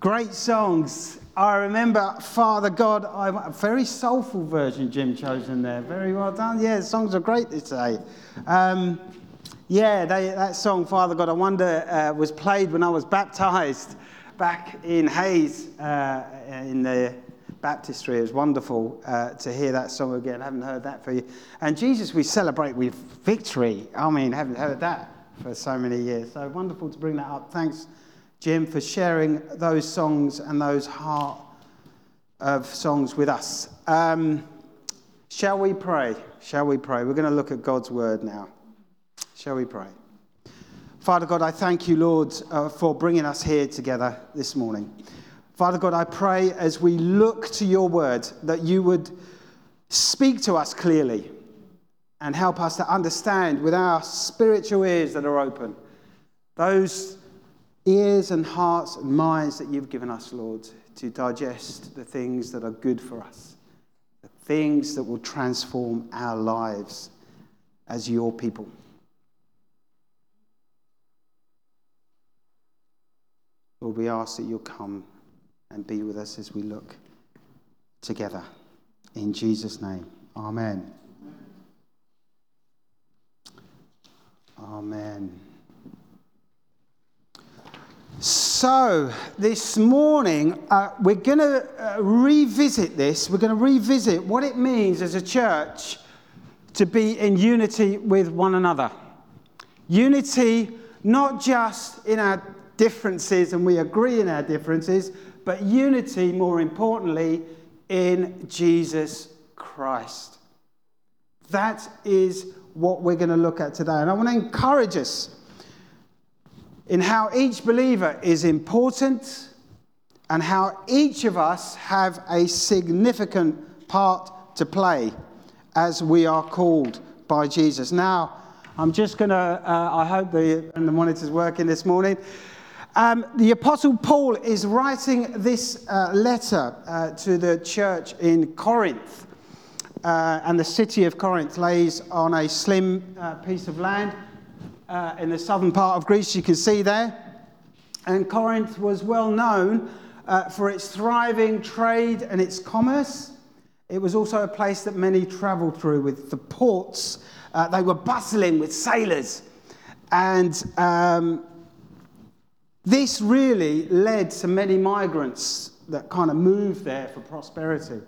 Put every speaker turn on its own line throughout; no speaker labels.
Great songs. I remember Father God. I, a very soulful version Jim chosen there. Very well done. Yeah, the songs are great today. Um, yeah, they, that song, Father God, I wonder, uh, was played when I was baptized back in Hayes uh, in the baptistry. It was wonderful uh, to hear that song again. I haven't heard that for you. And Jesus, we celebrate with victory. I mean, haven't heard that for so many years. So wonderful to bring that up. Thanks, Jim, for sharing those songs and those heart of songs with us. Um, shall we pray? Shall we pray? We're going to look at God's word now. Shall we pray? Father God, I thank you, Lord, uh, for bringing us here together this morning. Father God, I pray as we look to your word that you would speak to us clearly and help us to understand with our spiritual ears that are open those ears and hearts and minds that you've given us, Lord, to digest the things that are good for us, the things that will transform our lives as your people. Lord, we ask that you'll come and be with us as we look together. In Jesus' name, amen. Amen. So, this morning, uh, we're going to uh, revisit this. We're going to revisit what it means as a church to be in unity with one another. Unity, not just in our differences and we agree in our differences, but unity, more importantly, in Jesus Christ. That is what we're going to look at today. And I want to encourage us in how each believer is important and how each of us have a significant part to play as we are called by Jesus. Now, I'm just going to, uh, I hope the, and the monitor's working this morning. Um, the Apostle Paul is writing this uh, letter uh, to the church in Corinth uh, and the city of Corinth lays on a slim uh, piece of land uh, in the southern part of Greece, you can see there. And Corinth was well known uh, for its thriving trade and its commerce. It was also a place that many traveled through with the ports. Uh, they were bustling with sailors. And um, this really led to many migrants that kind of moved there for prosperity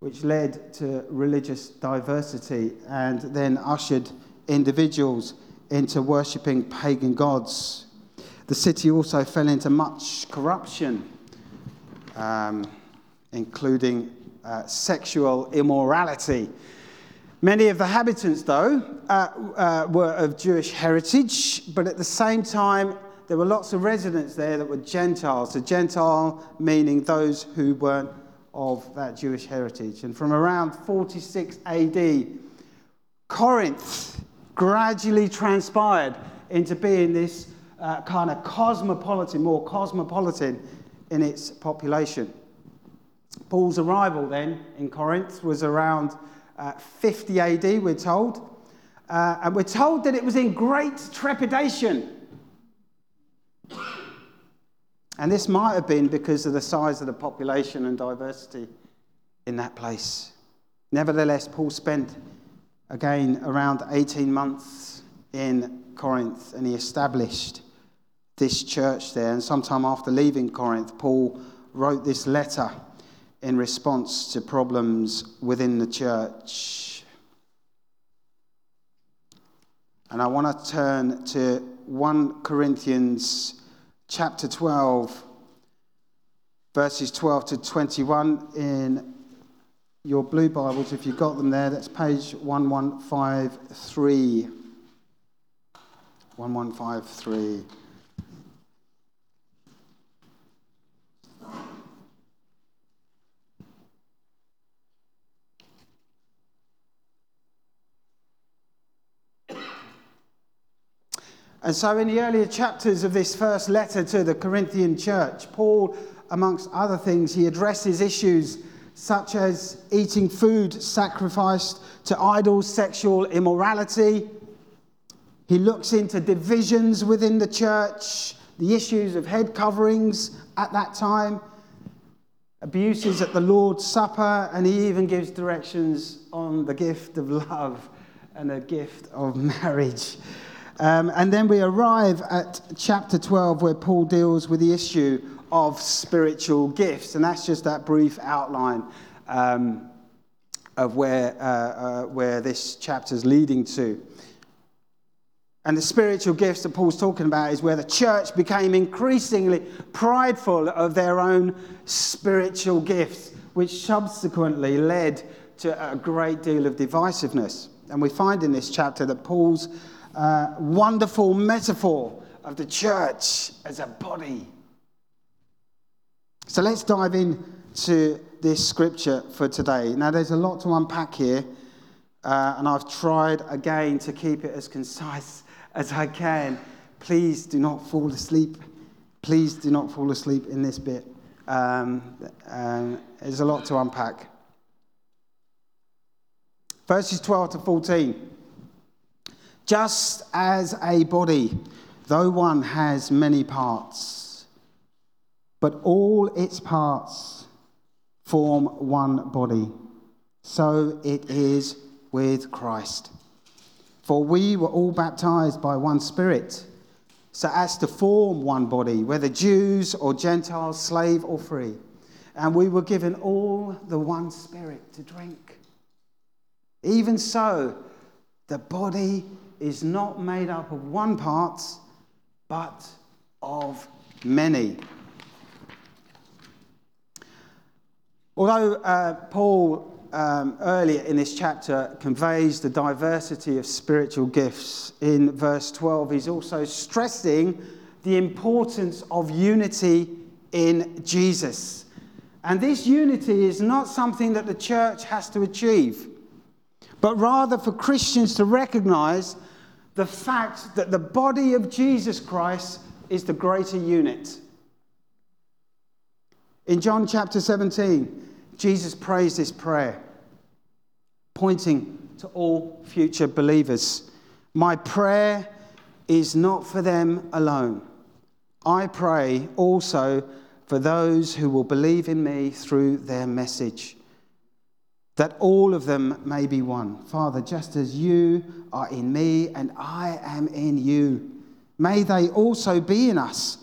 which led to religious diversity and then ushered individuals into worshipping pagan gods. The city also fell into much corruption, um, including uh, sexual immorality. Many of the inhabitants, though, uh, uh, were of Jewish heritage, but at the same time, there were lots of residents there that were Gentiles. A Gentile meaning those who weren't of that Jewish heritage. And from around 46 AD, Corinth gradually transpired into being this uh, kind of cosmopolitan, more cosmopolitan in its population. Paul's arrival then in Corinth was around uh, 50 AD, we're told. Uh, and we're told that it was in great trepidation and this might have been because of the size of the population and diversity in that place. Nevertheless, Paul spent again around 18 months in Corinth and he established this church there. And sometime after leaving Corinth, Paul wrote this letter in response to problems within the church. And I want to turn to 1 Corinthians chapter 12, verses 12 to 21 in your blue Bibles, if you've got them there. That's page 1153. 1153. And so, in the earlier chapters of this first letter to the Corinthian church, Paul, amongst other things, he addresses issues such as eating food sacrificed to idols, sexual immorality. He looks into divisions within the church, the issues of head coverings at that time, abuses at the Lord's Supper, and he even gives directions on the gift of love and the gift of marriage. Um, and then we arrive at chapter 12, where Paul deals with the issue of spiritual gifts. And that's just that brief outline um, of where, uh, uh, where this chapter is leading to. And the spiritual gifts that Paul's talking about is where the church became increasingly prideful of their own spiritual gifts, which subsequently led to a great deal of divisiveness. And we find in this chapter that Paul's uh, wonderful metaphor of the church as a body. So let's dive into this scripture for today. Now, there's a lot to unpack here, uh, and I've tried again to keep it as concise as I can. Please do not fall asleep. Please do not fall asleep in this bit. Um, uh, there's a lot to unpack. Verses 12 to 14. Just as a body, though one has many parts, but all its parts form one body, so it is with Christ. For we were all baptized by one Spirit, so as to form one body, whether Jews or Gentiles, slave or free. And we were given all the one Spirit to drink. Even so, the body is not made up of one part, but of many. Although uh, Paul um, earlier in this chapter conveys the diversity of spiritual gifts. In verse 12, he's also stressing the importance of unity in Jesus. And this unity is not something that the church has to achieve, but rather for Christians to recognize the fact that the body of Jesus Christ is the greater unit. In John chapter 17, Jesus prays this prayer, pointing to all future believers. My prayer is not for them alone. I pray also for those who will believe in me through their message, that all of them may be one. Father, just as you are in me and I am in you, may they also be in us,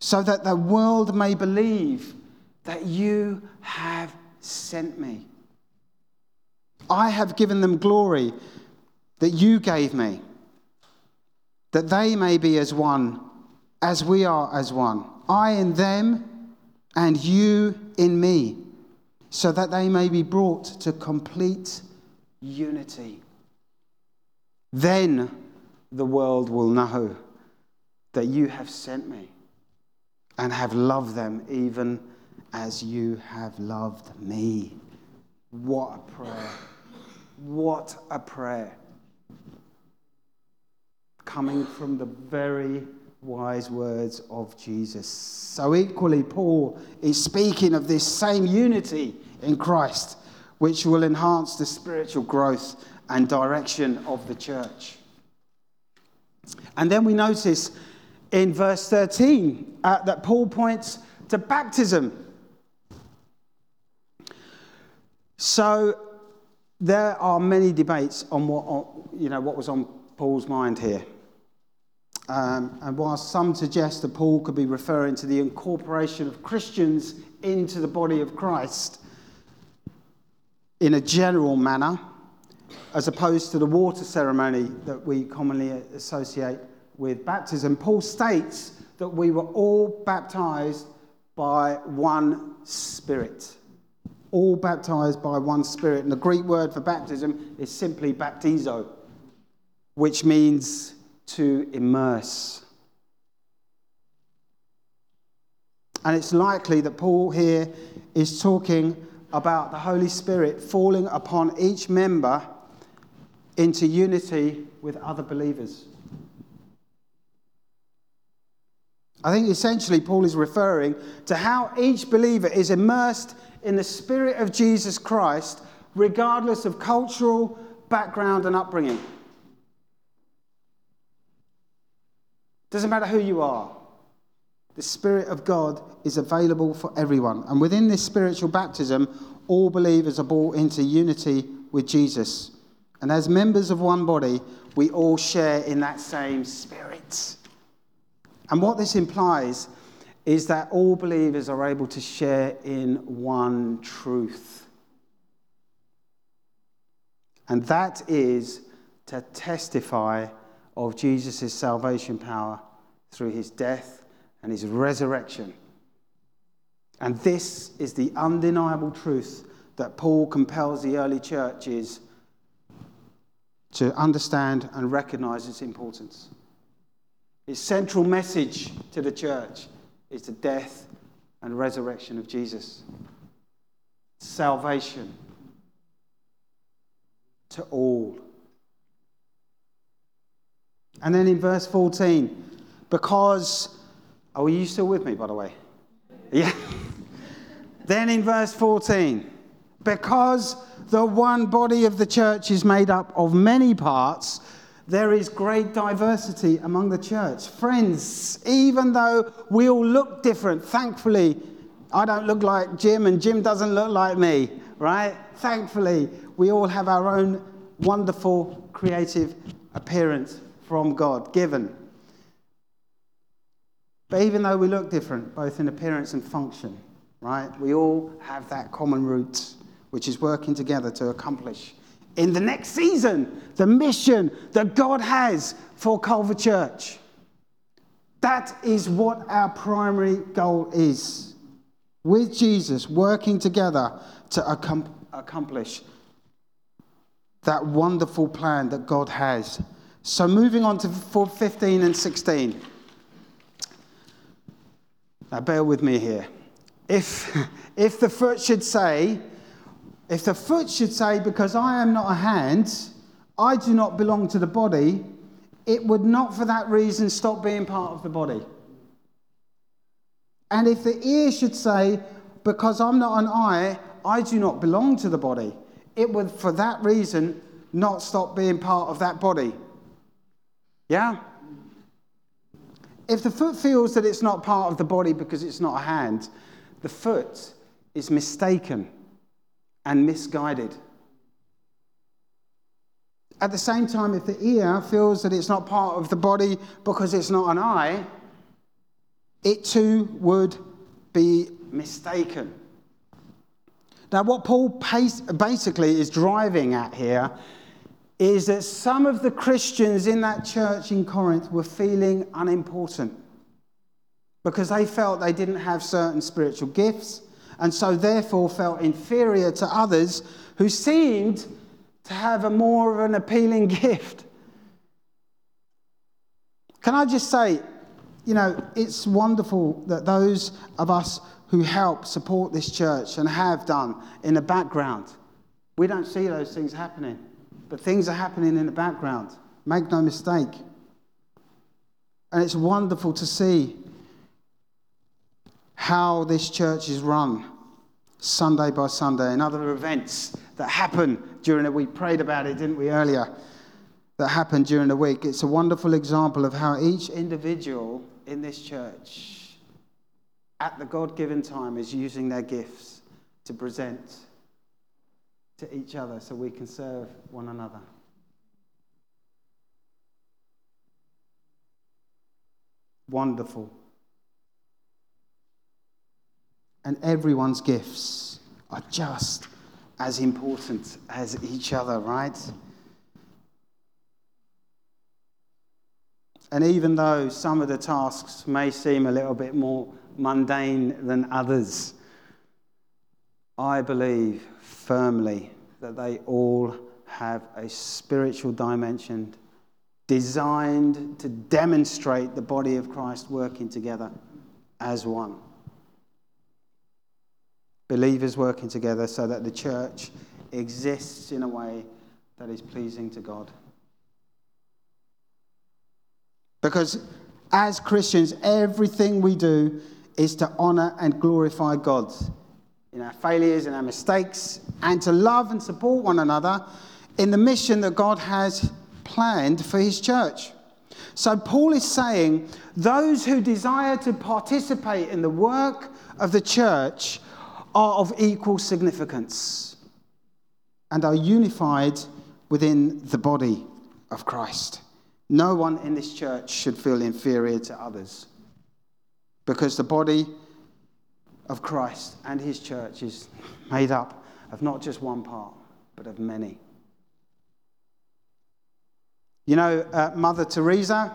so that the world may believe that you have sent me. I have given them glory that you gave me, that they may be as one, as we are as one. I in them, and you in me, so that they may be brought to complete unity. Then the world will know that you have sent me and have loved them even as you have loved me. What a prayer! What a prayer. Coming from the very wise words of Jesus. So, equally, Paul is speaking of this same unity in Christ, which will enhance the spiritual growth and direction of the church. And then we notice in verse 13 uh, that Paul points to baptism So there are many debates on what, you know, what was on Paul's mind here. Um, and whilst some suggest that Paul could be referring to the incorporation of Christians into the body of Christ in a general manner, as opposed to the water ceremony that we commonly associate with baptism, Paul states that we were all baptized by one Spirit all baptized by one Spirit. And the Greek word for baptism is simply baptizo, which means to immerse. And it's likely that Paul here is talking about the Holy Spirit falling upon each member into unity with other believers. I think essentially Paul is referring to how each believer is immersed in the Spirit of Jesus Christ, regardless of cultural background and upbringing. Doesn't matter who you are. the Spirit of God is available for everyone. And within this spiritual baptism, all believers are brought into unity with Jesus. And as members of one body, we all share in that same Spirit. And what this implies is that all believers are able to share in one truth. And that is to testify of Jesus' salvation power through his death and his resurrection. And this is the undeniable truth that Paul compels the early churches to understand and recognize its importance. His central message to the church is the death and resurrection of Jesus. Salvation to all. And then in verse 14, because, oh, are you still with me, by the way? Yeah. then in verse 14, because the one body of the church is made up of many parts, there is great diversity among the church. Friends, even though we all look different, thankfully, I don't look like Jim and Jim doesn't look like me, right? Thankfully, we all have our own wonderful creative appearance from God given. But even though we look different, both in appearance and function, right, we all have that common root, which is working together to accomplish in the next season the mission that God has for Culver Church. That is what our primary goal is. With Jesus, working together to accomplish that wonderful plan that God has. So, moving on to 15 and 16. Now, bear with me here. If, if the foot should say, if the foot should say, because I am not a hand, I do not belong to the body, it would not for that reason stop being part of the body. And if the ear should say, because I'm not an eye, I do not belong to the body, it would for that reason not stop being part of that body. Yeah? If the foot feels that it's not part of the body because it's not a hand, the foot is mistaken and misguided. At the same time, if the ear feels that it's not part of the body because it's not an eye, it too would be mistaken. Now, what Paul basically is driving at here is that some of the Christians in that church in Corinth were feeling unimportant because they felt they didn't have certain spiritual gifts and so therefore felt inferior to others who seemed to have a more of an appealing gift. Can I just say, you know, it's wonderful that those of us who help support this church and have done in the background, we don't see those things happening. But things are happening in the background. Make no mistake. And it's wonderful to see how this church is run Sunday by Sunday and other events that happen during the week. Prayed about it, didn't we, earlier? That happened during the week. It's a wonderful example of how each individual in this church, at the God given time, is using their gifts to present to each other so we can serve one another. Wonderful. And everyone's gifts are just as important as each other, right? And even though some of the tasks may seem a little bit more mundane than others, I believe firmly that they all have a spiritual dimension designed to demonstrate the body of Christ working together as one. Believers working together so that the church exists in a way that is pleasing to God. Because as Christians, everything we do is to honor and glorify God in our failures and our mistakes, and to love and support one another in the mission that God has planned for His church. So, Paul is saying those who desire to participate in the work of the church are of equal significance and are unified within the body of Christ. No one in this church should feel inferior to others because the body of Christ and his church is made up of not just one part, but of many. You know, uh, Mother Teresa?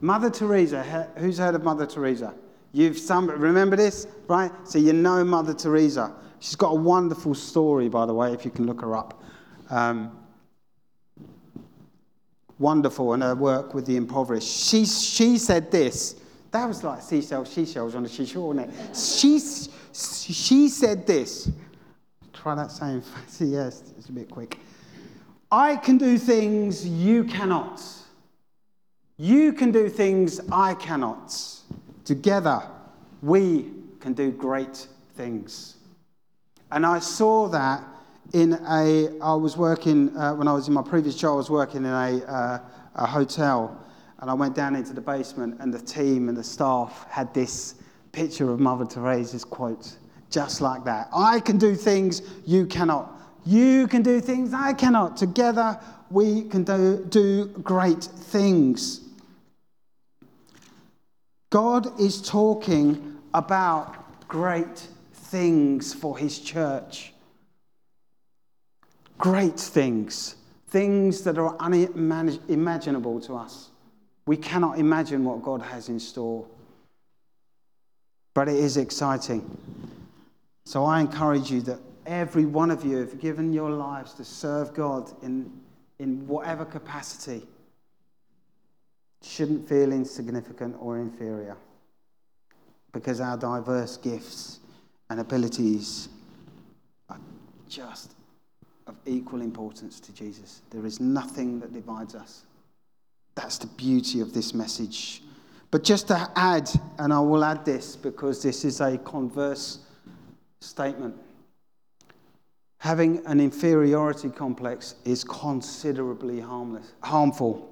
Mother Teresa, who's heard of Mother Teresa? You've some, remember this, right? So you know Mother Teresa. She's got a wonderful story, by the way, if you can look her up. Um, wonderful, and her work with the impoverished. She, she said this. That was like seashells, seashells on a seashore, wasn't it? She, she said this. Try that same. Yes, it's a bit quick. I can do things you cannot. You can do things I cannot. Together, we can do great things. And I saw that in a, I was working, uh, when I was in my previous job, I was working in a, uh, a hotel. And I went down into the basement, and the team and the staff had this picture of Mother Teresa's quote, just like that. I can do things you cannot. You can do things I cannot. Together, we can do, do great things. God is talking about great things for his church. Great things. Things that are unimaginable to us. We cannot imagine what God has in store. But it is exciting. So I encourage you that every one of you have given your lives to serve God in, in whatever capacity shouldn't feel insignificant or inferior because our diverse gifts and abilities are just of equal importance to Jesus. There is nothing that divides us. That's the beauty of this message. But just to add, and I will add this because this is a converse statement. Having an inferiority complex is considerably harmless, harmful.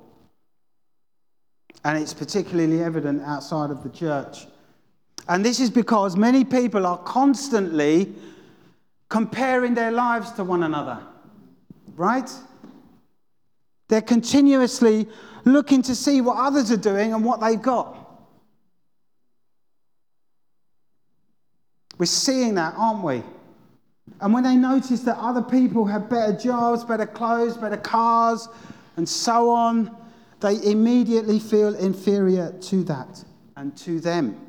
And it's particularly evident outside of the church. And this is because many people are constantly comparing their lives to one another, right? They're continuously looking to see what others are doing and what they've got. We're seeing that, aren't we? And when they notice that other people have better jobs, better clothes, better cars, and so on, they immediately feel inferior to that and to them.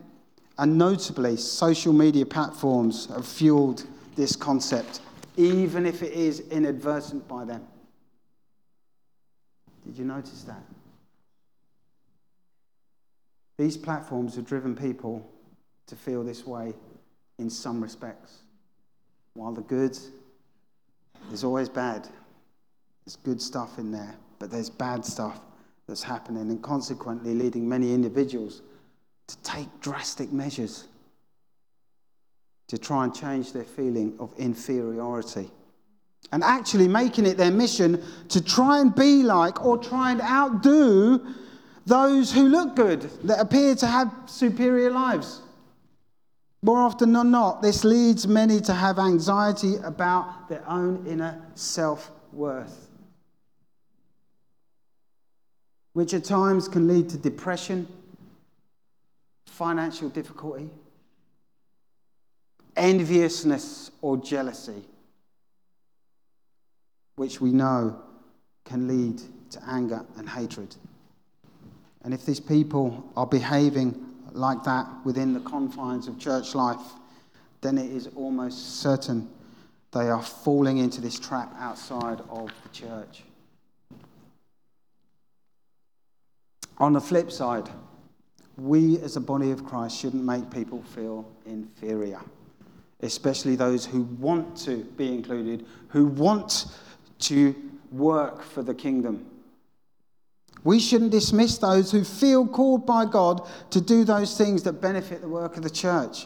And notably, social media platforms have fueled this concept, even if it is inadvertent by them. Did you notice that? These platforms have driven people to feel this way in some respects. While the good, there's always bad. There's good stuff in there, but there's bad stuff that's happening, and consequently leading many individuals to take drastic measures to try and change their feeling of inferiority. And actually making it their mission to try and be like or try and outdo those who look good, that appear to have superior lives. More often than not, this leads many to have anxiety about their own inner self worth, which at times can lead to depression, financial difficulty, enviousness, or jealousy, which we know can lead to anger and hatred. And if these people are behaving like that within the confines of church life, then it is almost certain they are falling into this trap outside of the church. On the flip side, we as a body of Christ shouldn't make people feel inferior, especially those who want to be included, who want to work for the kingdom. We shouldn't dismiss those who feel called by God to do those things that benefit the work of the church.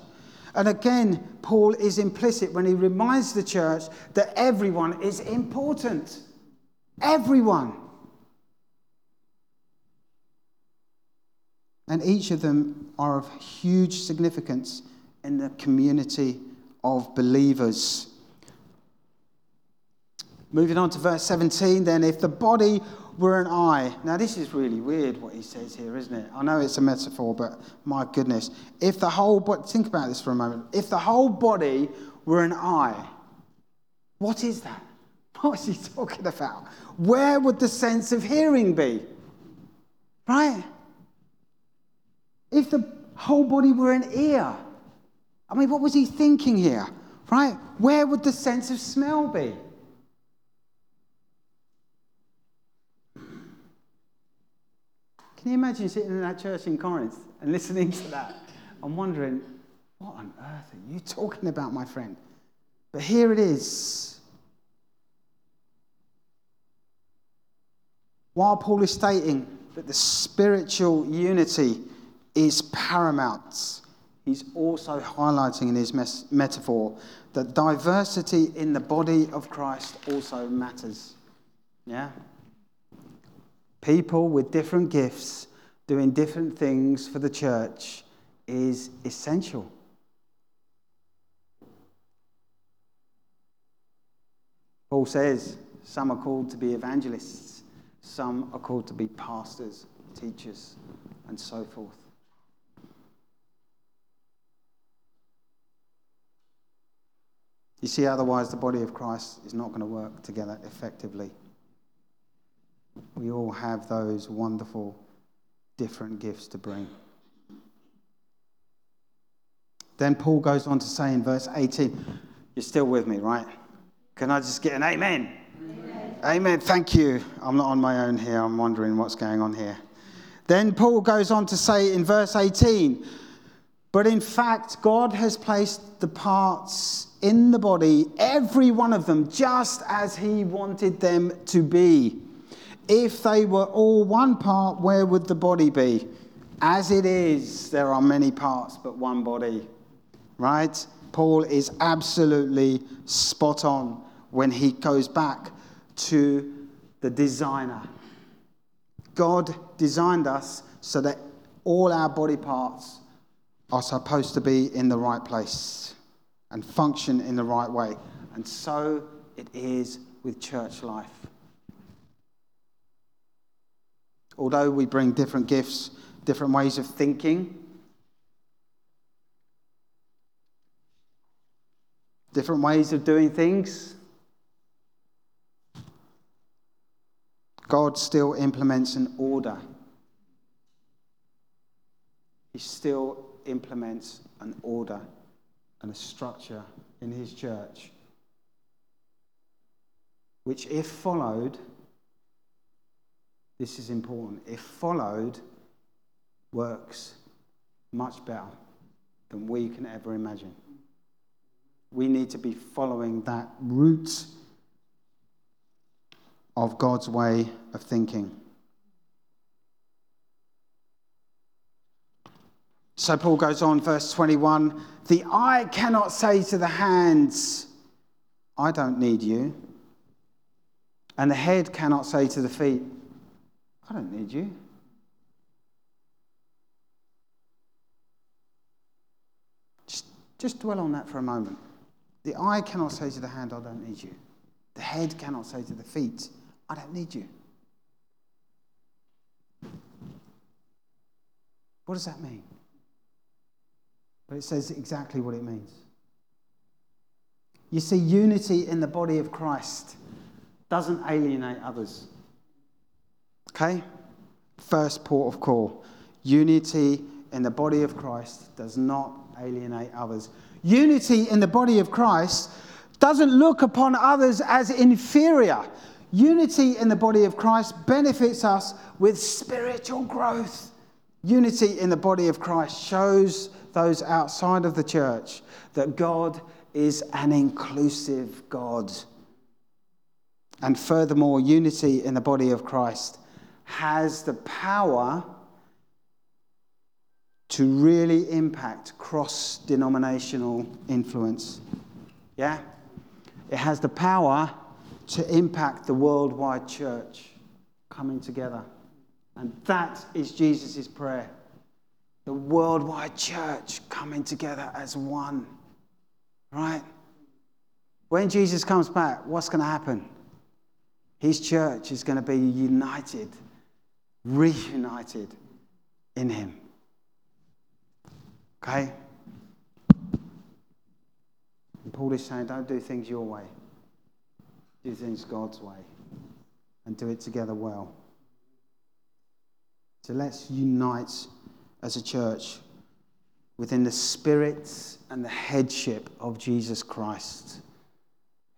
And again, Paul is implicit when he reminds the church that everyone is important. Everyone. And each of them are of huge significance in the community of believers. Moving on to verse 17, then, if the body were an eye. Now, this is really weird what he says here, isn't it? I know it's a metaphor, but my goodness. If the whole body, think about this for a moment. If the whole body were an eye, what is that? What is he talking about? Where would the sense of hearing be? Right? If the whole body were an ear, I mean, what was he thinking here? Right? Where would the sense of smell be? Can you imagine sitting in that church in Corinth and listening to that and wondering, what on earth are you talking about, my friend? But here it is. While Paul is stating that the spiritual unity is paramount, he's also highlighting in his mes- metaphor that diversity in the body of Christ also matters. Yeah? People with different gifts doing different things for the church is essential. Paul says some are called to be evangelists, some are called to be pastors, teachers, and so forth. You see, otherwise, the body of Christ is not going to work together effectively. We all have those wonderful, different gifts to bring. Then Paul goes on to say in verse 18, You're still with me, right? Can I just get an amen? Amen. Amen. Thank you. I'm not on my own here. I'm wondering what's going on here. Then Paul goes on to say in verse 18, but in fact, God has placed the parts in the body, every one of them, just as He wanted them to be. If they were all one part, where would the body be? As it is, there are many parts, but one body. Right? Paul is absolutely spot on when he goes back to the designer. God designed us so that all our body parts are supposed to be in the right place and function in the right way. And so it is with church life. Although we bring different gifts, different ways of thinking, different ways of doing things, God still implements an order. He still implements an order and a structure in his church, which, if followed, this is important, if followed, works much better than we can ever imagine. We need to be following that route of God's way of thinking. So Paul goes on, verse 21 The eye cannot say to the hands, I don't need you. And the head cannot say to the feet, I don't need you. Just, just dwell on that for a moment. The eye cannot say to the hand, I don't need you. The head cannot say to the feet, I don't need you. What does that mean? But it says exactly what it means. You see, unity in the body of Christ doesn't alienate others. Okay? First port of call. Unity in the body of Christ does not alienate others. Unity in the body of Christ doesn't look upon others as inferior. Unity in the body of Christ benefits us with spiritual growth. Unity in the body of Christ shows those outside of the church that God is an inclusive God. And furthermore, unity in the body of Christ has the power to really impact cross denominational influence. Yeah? It has the power to impact the worldwide church coming together. And that is Jesus' prayer the worldwide church coming together as one. Right? When Jesus comes back, what's going to happen? His church is going to be united, reunited in Him. Okay? And Paul is saying, don't do things your way, do things God's way, and do it together well. So let's unite as a church within the spirit and the headship of Jesus Christ,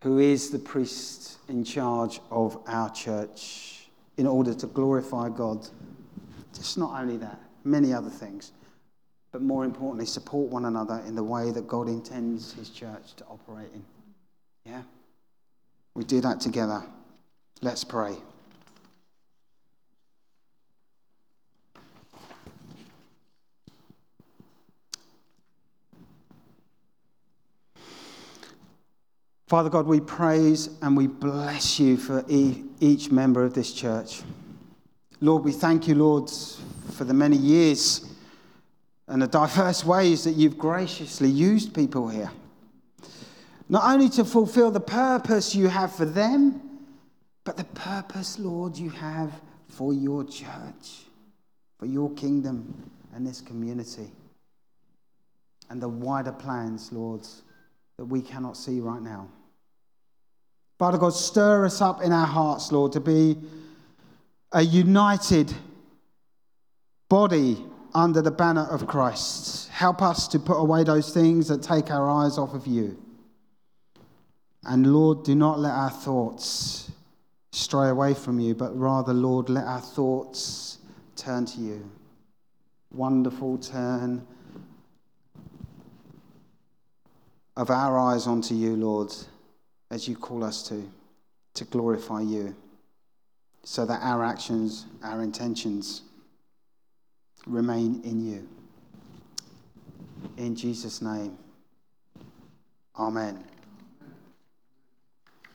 who is the priest in charge of our church, in order to glorify God. Just not only that, many other things, but more importantly, support one another in the way that God intends his church to operate in. Yeah? We do that together. Let's pray. Father God, we praise and we bless you for each member of this church. Lord, we thank you, Lord, for the many years and the diverse ways that you've graciously used people here. Not only to fulfill the purpose you have for them, but the purpose, Lord, you have for your church, for your kingdom and this community, and the wider plans, Lord, that we cannot see right now. Father God, stir us up in our hearts, Lord, to be a united body under the banner of Christ. Help us to put away those things that take our eyes off of you. And Lord, do not let our thoughts stray away from you, but rather, Lord, let our thoughts turn to you. Wonderful turn of our eyes onto you, Lord as you call us to, to glorify you, so that our actions, our intentions remain in you. In Jesus' name, amen.